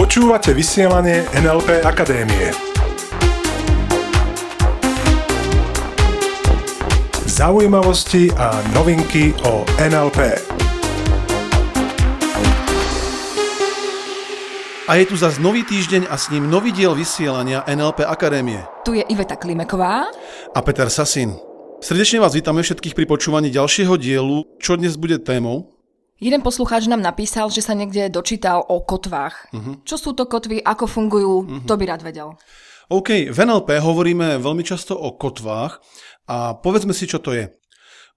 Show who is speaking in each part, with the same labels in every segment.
Speaker 1: Počúvate vysielanie NLP Akadémie. Zaujímavosti a novinky o NLP.
Speaker 2: A je tu zase nový týždeň a s ním nový diel vysielania NLP Akadémie.
Speaker 3: Tu je Iveta Klimeková.
Speaker 2: A Peter Sasin. Srdečne vás vítame všetkých pri počúvaní ďalšieho dielu. Čo dnes bude témou?
Speaker 3: Jeden poslucháč nám napísal, že sa niekde dočítal o kotvách. Uh-huh. Čo sú to kotvy, ako fungujú, uh-huh. to by rád vedel.
Speaker 2: OK, v NLP hovoríme veľmi často o kotvách a povedzme si, čo to je.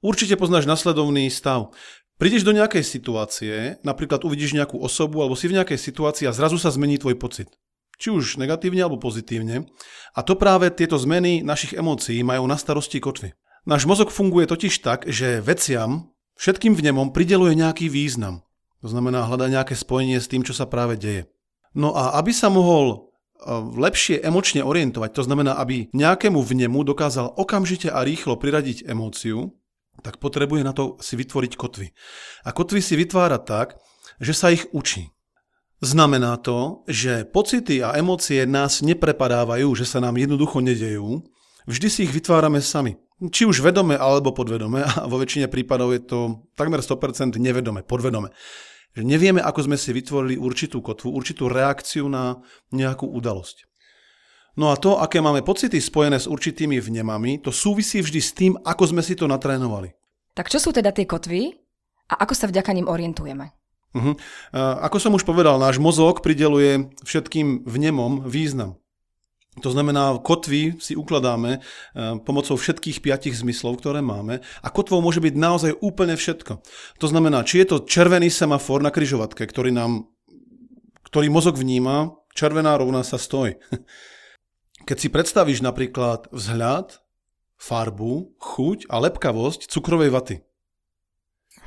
Speaker 2: Určite poznáš nasledovný stav. Prídeš do nejakej situácie, napríklad uvidíš nejakú osobu alebo si v nejakej situácii a zrazu sa zmení tvoj pocit. Či už negatívne alebo pozitívne. A to práve tieto zmeny našich emócií majú na starosti kotvy. Náš mozog funguje totiž tak, že veciam, všetkým vnemom prideluje nejaký význam. To znamená hľadá nejaké spojenie s tým, čo sa práve deje. No a aby sa mohol e, lepšie emočne orientovať, to znamená, aby nejakému vnemu dokázal okamžite a rýchlo priradiť emóciu, tak potrebuje na to si vytvoriť kotvy. A kotvy si vytvára tak, že sa ich učí. Znamená to, že pocity a emócie nás neprepadávajú, že sa nám jednoducho nedejú, vždy si ich vytvárame sami. Či už vedome alebo podvedome a vo väčšine prípadov je to takmer 100% nevedome, podvedome. Že nevieme, ako sme si vytvorili určitú kotvu, určitú reakciu na nejakú udalosť. No a to, aké máme pocity spojené s určitými vnemami, to súvisí vždy s tým, ako sme si to natrénovali.
Speaker 3: Tak čo sú teda tie kotvy a ako sa vďaka nim orientujeme?
Speaker 2: Uh-huh. Ako som už povedal, náš mozog prideluje všetkým vnemom význam. To znamená, kotvy si ukladáme eh, pomocou všetkých piatich zmyslov, ktoré máme a kotvou môže byť naozaj úplne všetko. To znamená, či je to červený semafor na kryžovatke, ktorý nám, ktorý mozog vníma, červená rovná sa stoj. Keď si predstavíš napríklad vzhľad, farbu, chuť a lepkavosť cukrovej vaty,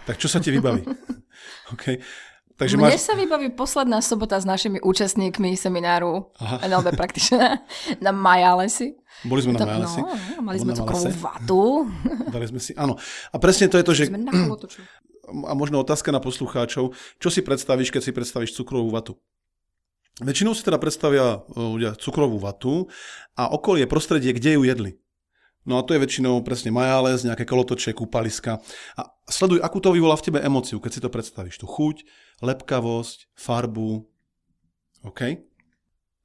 Speaker 2: tak čo sa ti vybaví? okay.
Speaker 3: Takže Mne máš... sa vybaví posledná sobota s našimi účastníkmi semináru Aha. NLB Practitioner na Majalesi.
Speaker 2: Boli sme na Majalesi.
Speaker 3: No, mali sme cukrovú vatu.
Speaker 2: Dali sme si, áno. A presne to je to, že... A možno otázka na poslucháčov. Čo si predstavíš, keď si predstavíš cukrovú vatu? Väčšinou si teda predstavia e, ľudia cukrovú vatu a okolie prostredie, kde ju jedli. No a to je väčšinou presne majález, nejaké kolotoče, kúpaliska. A sleduj, akú to vyvolá v tebe emociu, keď si to predstavíš. Tu chuť, lepkavosť, farbu. OK?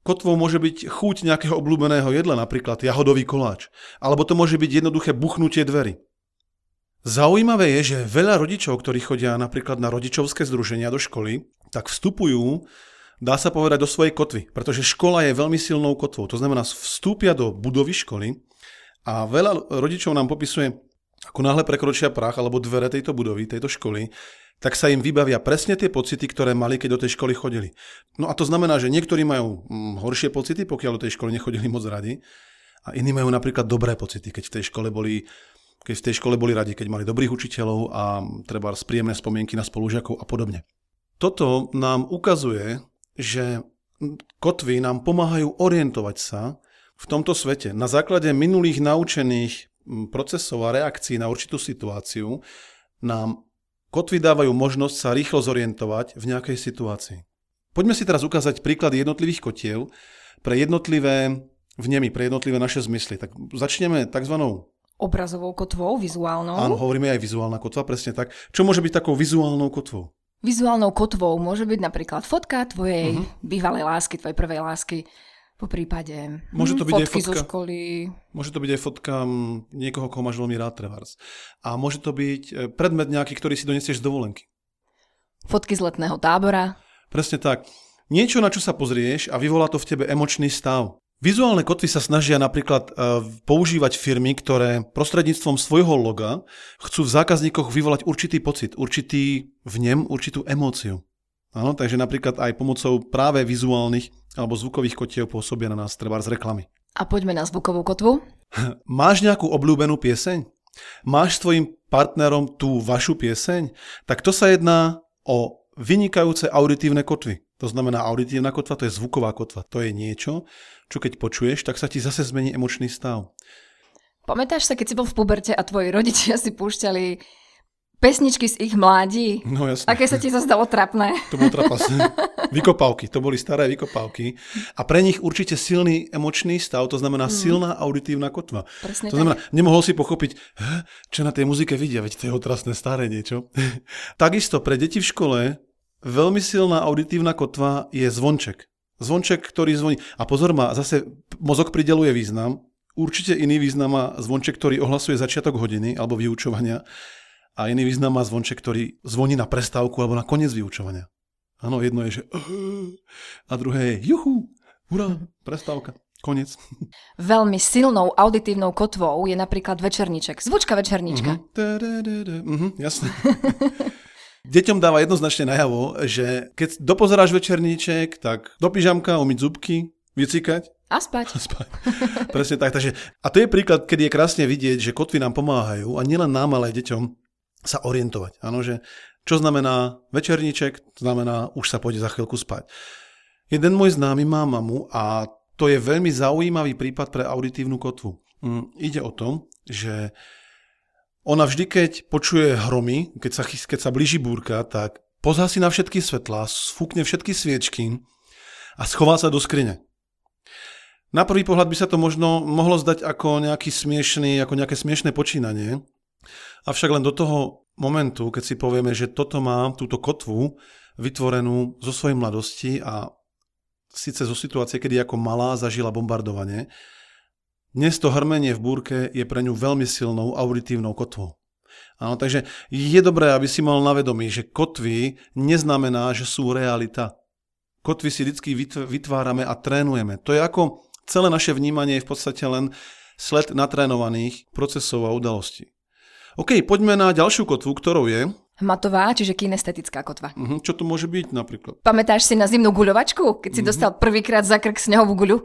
Speaker 2: Kotvou môže byť chuť nejakého obľúbeného jedla, napríklad jahodový koláč. Alebo to môže byť jednoduché buchnutie dverí. Zaujímavé je, že veľa rodičov, ktorí chodia napríklad na rodičovské združenia do školy, tak vstupujú, dá sa povedať, do svojej kotvy, pretože škola je veľmi silnou kotvou. To znamená, vstúpia do budovy školy a veľa rodičov nám popisuje, ako náhle prekročia prach alebo dvere tejto budovy, tejto školy, tak sa im vybavia presne tie pocity, ktoré mali, keď do tej školy chodili. No a to znamená, že niektorí majú mm, horšie pocity, pokiaľ do tej školy nechodili moc radi, a iní majú napríklad dobré pocity, keď v tej škole boli keď v tej škole boli radi, keď mali dobrých učiteľov a treba príjemné spomienky na spolužiakov a podobne. Toto nám ukazuje, že kotvy nám pomáhajú orientovať sa v tomto svete na základe minulých naučených procesov a reakcií na určitú situáciu nám kotvy dávajú možnosť sa rýchlo zorientovať v nejakej situácii. Poďme si teraz ukázať príklady jednotlivých kotiev pre jednotlivé vnemy, pre jednotlivé naše zmysly. Tak začneme tzv.
Speaker 3: obrazovou kotvou, vizuálnou.
Speaker 2: Áno, hovoríme aj vizuálna kotva, presne tak. Čo môže byť takou vizuálnou kotvou?
Speaker 3: Vizuálnou kotvou môže byť napríklad fotka tvojej uh-huh. bývalej lásky, tvojej prvej lásky po prípade
Speaker 2: môže to byť
Speaker 3: fotky
Speaker 2: aj fotka,
Speaker 3: zo školy.
Speaker 2: Môže to byť aj fotka niekoho, koho máš veľmi rád, Trevars. A môže to byť e, predmet nejaký, ktorý si donesieš z dovolenky.
Speaker 3: Fotky z letného tábora.
Speaker 2: Presne tak. Niečo, na čo sa pozrieš a vyvolá to v tebe emočný stav. Vizuálne kotvy sa snažia napríklad e, používať firmy, ktoré prostredníctvom svojho loga chcú v zákazníkoch vyvolať určitý pocit, určitý vnem, určitú emóciu. Áno, takže napríklad aj pomocou práve vizuálnych alebo zvukových kotiev pôsobia na nás treba z reklamy.
Speaker 3: A poďme na zvukovú kotvu.
Speaker 2: Máš nejakú obľúbenú pieseň? Máš s tvojim partnerom tú vašu pieseň? Tak to sa jedná o vynikajúce auditívne kotvy. To znamená, auditívna kotva to je zvuková kotva. To je niečo, čo keď počuješ, tak sa ti zase zmení emočný stav.
Speaker 3: Pamätáš sa, keď si bol v puberte a tvoji rodičia si púšťali pesničky z ich mládí.
Speaker 2: No jasne.
Speaker 3: Aké sa ti to zdalo trapné?
Speaker 2: To bolo trapasné. Vykopávky, to boli staré vykopávky. A pre nich určite silný emočný stav, to znamená mm. silná auditívna kotva.
Speaker 3: Presne
Speaker 2: to znamená, tak. nemohol si pochopiť, čo na tej muzike vidia, veď to je otrasné staré niečo. Takisto pre deti v škole veľmi silná auditívna kotva je zvonček. Zvonček, ktorý zvoní. A pozor ma, zase mozog prideluje význam. Určite iný význam má zvonček, ktorý ohlasuje začiatok hodiny alebo vyučovania a iný význam má zvonček, ktorý zvoní na prestávku alebo na koniec vyučovania. Áno, jedno je, že a druhé je juhu, hurá, prestávka. Koniec.
Speaker 3: Veľmi silnou auditívnou kotvou je napríklad večerníček. Zvučka večerníčka.
Speaker 2: Uh-huh. Uh-huh, jasné. Deťom dáva jednoznačne najavo, že keď dopozeráš večerníček, tak do pyžamka, umyť zubky, vycikať.
Speaker 3: A spať.
Speaker 2: A spať. Presne tak. Takže, a to je príklad, kedy je krásne vidieť, že kotvy nám pomáhajú a nielen nám, ale aj deťom sa orientovať. Áno, že čo znamená večerníček, znamená už sa pôjde za chvíľku spať. Jeden môj známy má mamu a to je veľmi zaujímavý prípad pre auditívnu kotvu. Mm, ide o to, že ona vždy, keď počuje hromy, keď sa, keď sa blíži búrka, tak pozá na všetky svetlá, sfúkne všetky sviečky a schová sa do skrine. Na prvý pohľad by sa to možno mohlo zdať ako nejaký smiešný, ako nejaké smiešné počínanie, Avšak len do toho momentu, keď si povieme, že toto má túto kotvu vytvorenú zo svojej mladosti a síce zo situácie, kedy ako malá zažila bombardovanie, dnes to hrmenie v búrke je pre ňu veľmi silnou auditívnou kotvou. Áno, takže je dobré, aby si mal na vedomí, že kotvy neznamená, že sú realita. Kotvy si vždy vytvárame a trénujeme. To je ako celé naše vnímanie je v podstate len sled natrénovaných procesov a udalostí. OK, poďme na ďalšiu kotvu, ktorou je...
Speaker 3: Hmatová, čiže kinestetická kotva.
Speaker 2: Uh-huh. Čo to môže byť napríklad?
Speaker 3: Pamätáš si na zimnú guľovačku, keď si uh-huh. dostal prvýkrát za krk snehovú guľu?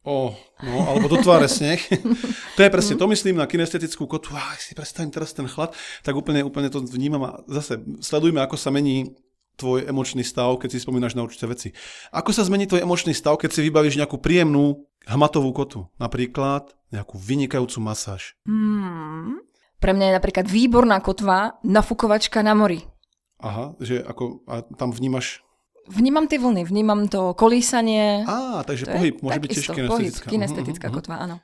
Speaker 2: O, no, alebo do tváre sneh. to je presne, to myslím na kinestetickú kotvu. Ach, si predstavím teraz ten chlad, tak úplne, úplne to vnímam a zase sledujme, ako sa mení tvoj emočný stav, keď si spomínaš na určité veci. Ako sa zmení tvoj emočný stav, keď si vybavíš nejakú príjemnú hmatovú kotu? Napríklad nejakú vynikajúcu masáž.
Speaker 3: Hmm. Pre mňa je napríklad výborná kotva nafukovačka na mori.
Speaker 2: Aha, že ako, a tam vnímaš...
Speaker 3: Vnímam tie vlny, vnímam to kolísanie.
Speaker 2: Á, takže to pohyb môže byť tiež kinestetická. Pohyb,
Speaker 3: kinestetická uh-huh, kotva, áno.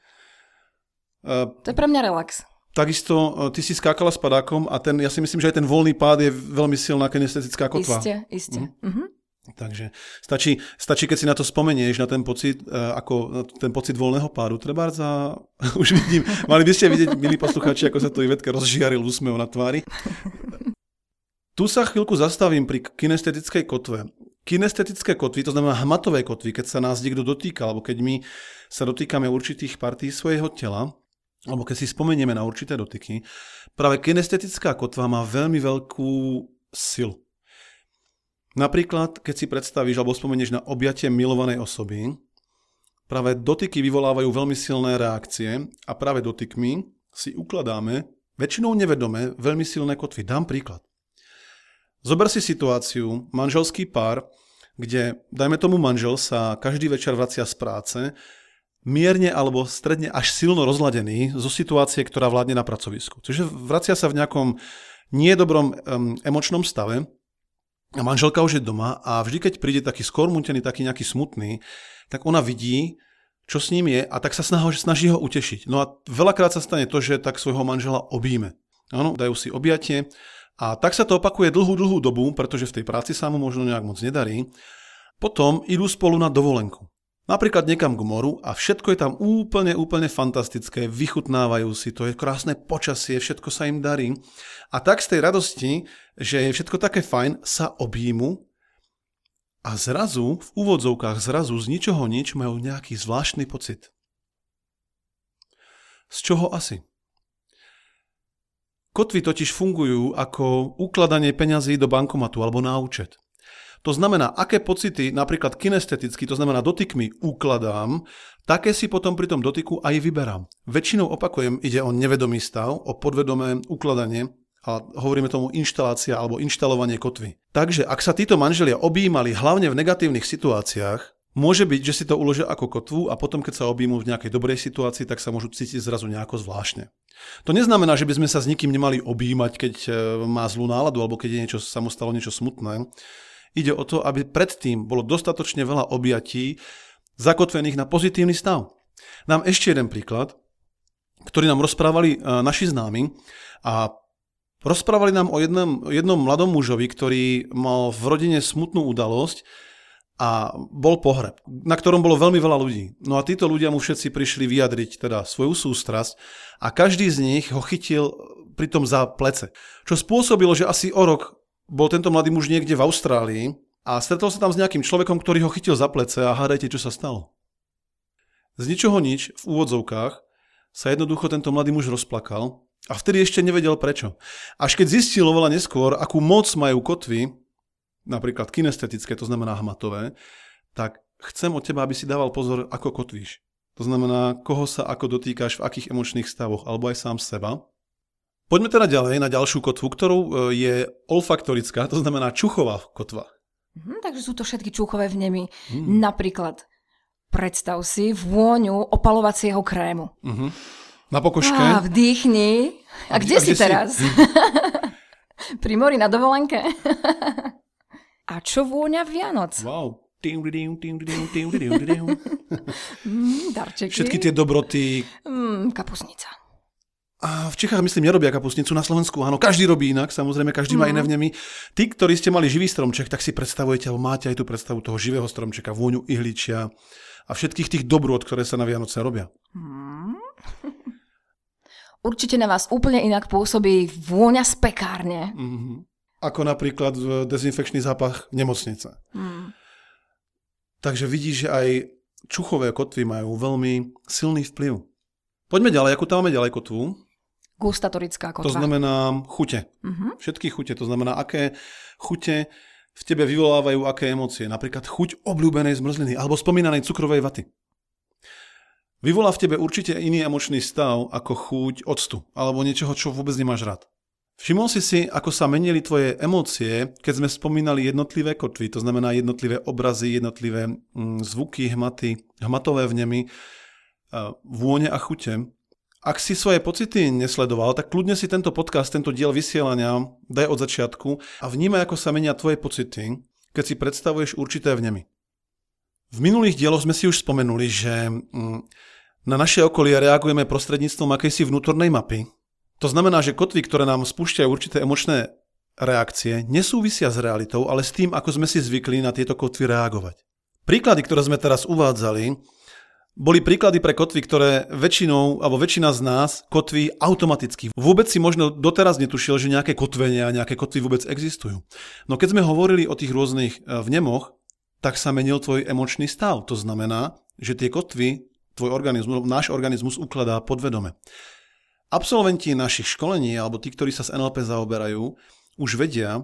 Speaker 3: Uh, to je pre mňa relax.
Speaker 2: Takisto ty si skákala s padákom a ten, ja si myslím, že aj ten voľný pád je veľmi silná kinestetická kotva.
Speaker 3: Isté, isté. Uh-huh. Uh-huh.
Speaker 2: Takže stačí, stačí, keď si na to spomenieš, na ten pocit, e, ako na ten pocit voľného pádu. Treba za... Už vidím, mali by ste vidieť, milí poslucháči, ako sa to Ivetke rozžiaril úsmev na tvári. Tu sa chvíľku zastavím pri kinestetickej kotve. Kinestetické kotvy, to znamená hmatové kotvy, keď sa nás niekto dotýka, alebo keď my sa dotýkame určitých partí svojho tela, alebo keď si spomenieme na určité dotyky, práve kinestetická kotva má veľmi veľkú silu. Napríklad, keď si predstavíš alebo spomenieš na objatie milovanej osoby, práve dotyky vyvolávajú veľmi silné reakcie a práve dotykmi si ukladáme, väčšinou nevedome, veľmi silné kotvy. Dám príklad. Zober si situáciu, manželský pár, kde, dajme tomu manžel, sa každý večer vracia z práce, mierne alebo stredne až silno rozladený zo situácie, ktorá vládne na pracovisku. Čiže vracia sa v nejakom niedobrom um, emočnom stave, a manželka už je doma a vždy, keď príde taký skormutený, taký nejaký smutný, tak ona vidí, čo s ním je a tak sa snaží, snaží ho utešiť. No a veľakrát sa stane to, že tak svojho manžela obíme. Áno, dajú si objatie a tak sa to opakuje dlhú, dlhú dobu, pretože v tej práci sa mu možno nejak moc nedarí. Potom idú spolu na dovolenku. Napríklad niekam k moru a všetko je tam úplne, úplne fantastické, vychutnávajú si, to je krásne počasie, všetko sa im darí. A tak z tej radosti, že je všetko také fajn, sa objímu a zrazu, v úvodzovkách zrazu z ničoho nič majú nejaký zvláštny pocit. Z čoho asi? Kotvy totiž fungujú ako ukladanie peňazí do bankomatu alebo na účet. To znamená, aké pocity napríklad kinesteticky, to znamená dotykmi, ukladám, také si potom pri tom dotyku aj vyberám. Väčšinou opakujem, ide o nevedomý stav, o podvedomé ukladanie a hovoríme tomu inštalácia alebo inštalovanie kotvy. Takže ak sa títo manželia objímali hlavne v negatívnych situáciách, Môže byť, že si to uložia ako kotvu a potom, keď sa objímu v nejakej dobrej situácii, tak sa môžu cítiť zrazu nejako zvláštne. To neznamená, že by sme sa s nikým nemali objímať, keď e, má zlú náladu alebo keď je niečo, sa mu stalo niečo smutné. Ide o to, aby predtým bolo dostatočne veľa objatí zakotvených na pozitívny stav. Dám ešte jeden príklad, ktorý nám rozprávali e, naši známi a rozprávali nám o jednom, jednom mladom mužovi, ktorý mal v rodine smutnú udalosť a bol pohreb, na ktorom bolo veľmi veľa ľudí. No a títo ľudia mu všetci prišli vyjadriť teda svoju sústrasť a každý z nich ho chytil pritom za plece. Čo spôsobilo, že asi o rok bol tento mladý muž niekde v Austrálii a stretol sa tam s nejakým človekom, ktorý ho chytil za plece a hádajte, čo sa stalo. Z ničoho nič, v úvodzovkách, sa jednoducho tento mladý muž rozplakal a vtedy ešte nevedel prečo. Až keď zistil oveľa neskôr, akú moc majú kotvy, napríklad kinestetické, to znamená hmatové, tak chcem od teba, aby si dával pozor, ako kotvíš. To znamená, koho sa ako dotýkaš, v akých emočných stavoch, alebo aj sám seba. Poďme teda ďalej na ďalšiu kotvu, ktorou e, je olfaktorická, to znamená čuchová kotva.
Speaker 3: Mhm, takže sú to všetky čuchové vnemy. Hmm. Napríklad, predstav si vôňu opalovacieho krému.
Speaker 2: Uh-huh. Na pokoške.
Speaker 3: Á, vdýchni. A, a kde, a si kde teraz? Si? Pri mori na dovolenke. A čo vôňa Vianoc?
Speaker 2: Wow.
Speaker 3: darčeky.
Speaker 2: Všetky tie dobroty.
Speaker 3: Mm, kapusnica.
Speaker 2: A v Čechách, myslím, nerobia kapusnicu, na Slovensku áno, každý robí inak, samozrejme, každý mm. má iné vnemy. Tí, ktorí ste mali živý stromček, tak si predstavujete, alebo máte aj tú predstavu toho živého stromčeka, vôňu ihličia a všetkých tých dobrôt, ktoré sa na Vianoce robia. Mm.
Speaker 3: Určite na vás úplne inak pôsobí vôňa z pekárne. Mm-hmm
Speaker 2: ako napríklad dezinfekčný zápach nemocnice. Hmm. Takže vidíš, že aj čuchové kotvy majú veľmi silný vplyv. Poďme ďalej, ako tam máme ďalej kotvu?
Speaker 3: Gustatorická kotva.
Speaker 2: To znamená chute. Uh-huh. Všetky chute, to znamená, aké chute v tebe vyvolávajú aké emócie. Napríklad chuť obľúbenej zmrzliny alebo spomínanej cukrovej vaty. Vyvolá v tebe určite iný emočný stav ako chuť octu alebo niečoho, čo vôbec nemáš rád. Všimol si si, ako sa menili tvoje emócie, keď sme spomínali jednotlivé kotvy, to znamená jednotlivé obrazy, jednotlivé mm, zvuky, hmaty, hmatové vnemy, vône a chute. Ak si svoje pocity nesledoval, tak kľudne si tento podcast, tento diel vysielania daj od začiatku a vnímaj, ako sa menia tvoje pocity, keď si predstavuješ určité vnemy. V minulých dieloch sme si už spomenuli, že mm, na naše okolie reagujeme prostredníctvom akejsi vnútornej mapy, to znamená, že kotvy, ktoré nám spúšťajú určité emočné reakcie, nesúvisia s realitou, ale s tým, ako sme si zvykli na tieto kotvy reagovať. Príklady, ktoré sme teraz uvádzali, boli príklady pre kotvy, ktoré väčšinou, alebo väčšina z nás kotví automaticky. Vôbec si možno doteraz netušil, že nejaké kotvenia nejaké kotvy vôbec existujú. No keď sme hovorili o tých rôznych e, vnemoch, tak sa menil tvoj emočný stav. To znamená, že tie kotvy tvoj organizmus, náš organizmus ukladá podvedome. Absolventi našich školení alebo tí, ktorí sa s NLP zaoberajú, už vedia,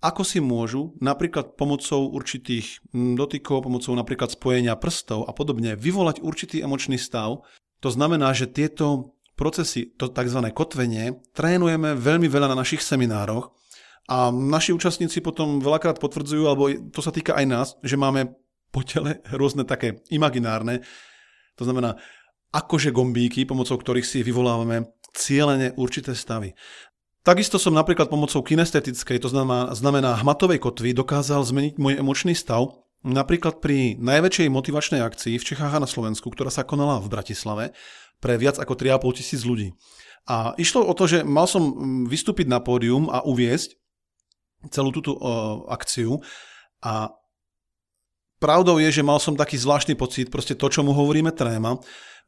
Speaker 2: ako si môžu napríklad pomocou určitých dotykov, pomocou napríklad spojenia prstov a podobne vyvolať určitý emočný stav. To znamená, že tieto procesy, to tzv. kotvenie, trénujeme veľmi veľa na našich seminároch a naši účastníci potom veľakrát potvrdzujú, alebo to sa týka aj nás, že máme po tele rôzne také imaginárne, to znamená akože gombíky, pomocou ktorých si vyvolávame cieľene určité stavy. Takisto som napríklad pomocou kinestetickej, to znamená, znamená hmatovej kotvy, dokázal zmeniť môj emočný stav, napríklad pri najväčšej motivačnej akcii v Čechách a na Slovensku, ktorá sa konala v Bratislave pre viac ako 3,5 tisíc ľudí. A išlo o to, že mal som vystúpiť na pódium a uviesť celú túto uh, akciu a pravdou je, že mal som taký zvláštny pocit, proste to, čo mu hovoríme tréma,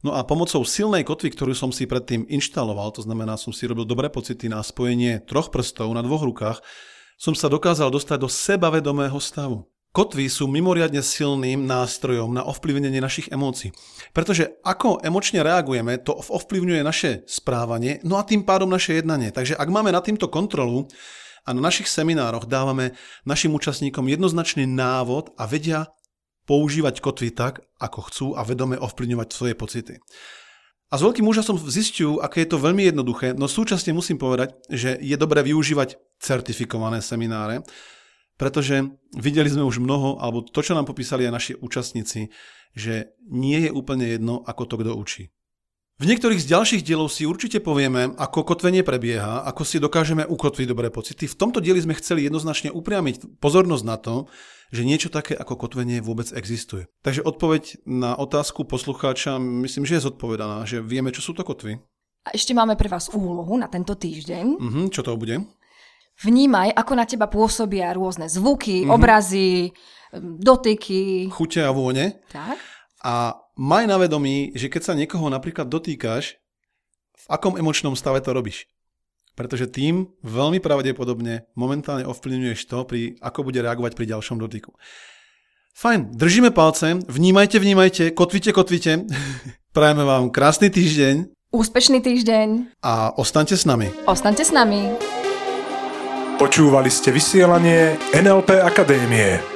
Speaker 2: No a pomocou silnej kotvy, ktorú som si predtým inštaloval, to znamená, som si robil dobré pocity na spojenie troch prstov na dvoch rukách, som sa dokázal dostať do sebavedomého stavu. Kotvy sú mimoriadne silným nástrojom na ovplyvnenie našich emócií. Pretože ako emočne reagujeme, to ovplyvňuje naše správanie, no a tým pádom naše jednanie. Takže ak máme na týmto kontrolu a na našich seminároch dávame našim účastníkom jednoznačný návod a vedia, používať kotvy tak, ako chcú a vedome ovplyvňovať svoje pocity. A s veľkým úžasom zistiu, aké je to veľmi jednoduché, no súčasne musím povedať, že je dobré využívať certifikované semináre, pretože videli sme už mnoho, alebo to, čo nám popísali aj naši účastníci, že nie je úplne jedno, ako to kto učí. V niektorých z ďalších dielov si určite povieme, ako kotvenie prebieha, ako si dokážeme ukotviť dobré pocity. V tomto dieli sme chceli jednoznačne upriamiť pozornosť na to, že niečo také ako kotvenie vôbec existuje. Takže odpoveď na otázku poslucháča myslím, že je zodpovedaná, že vieme, čo sú to kotvy.
Speaker 3: A ešte máme pre vás úlohu na tento týždeň.
Speaker 2: Uh-huh, čo to bude?
Speaker 3: Vnímaj, ako na teba pôsobia rôzne zvuky, uh-huh. obrazy, dotyky.
Speaker 2: Chute a vône.
Speaker 3: Tak.
Speaker 2: A maj na vedomí, že keď sa niekoho napríklad dotýkaš, v akom emočnom stave to robíš. Pretože tým veľmi pravdepodobne momentálne ovplyvňuješ to, pri, ako bude reagovať pri ďalšom dotyku. Fajn, držíme palce, vnímajte, vnímajte, kotvite, kotvite. Prajeme vám krásny týždeň.
Speaker 3: Úspešný týždeň.
Speaker 2: A ostaňte s nami.
Speaker 3: Ostaňte s nami.
Speaker 1: Počúvali ste vysielanie NLP Akadémie.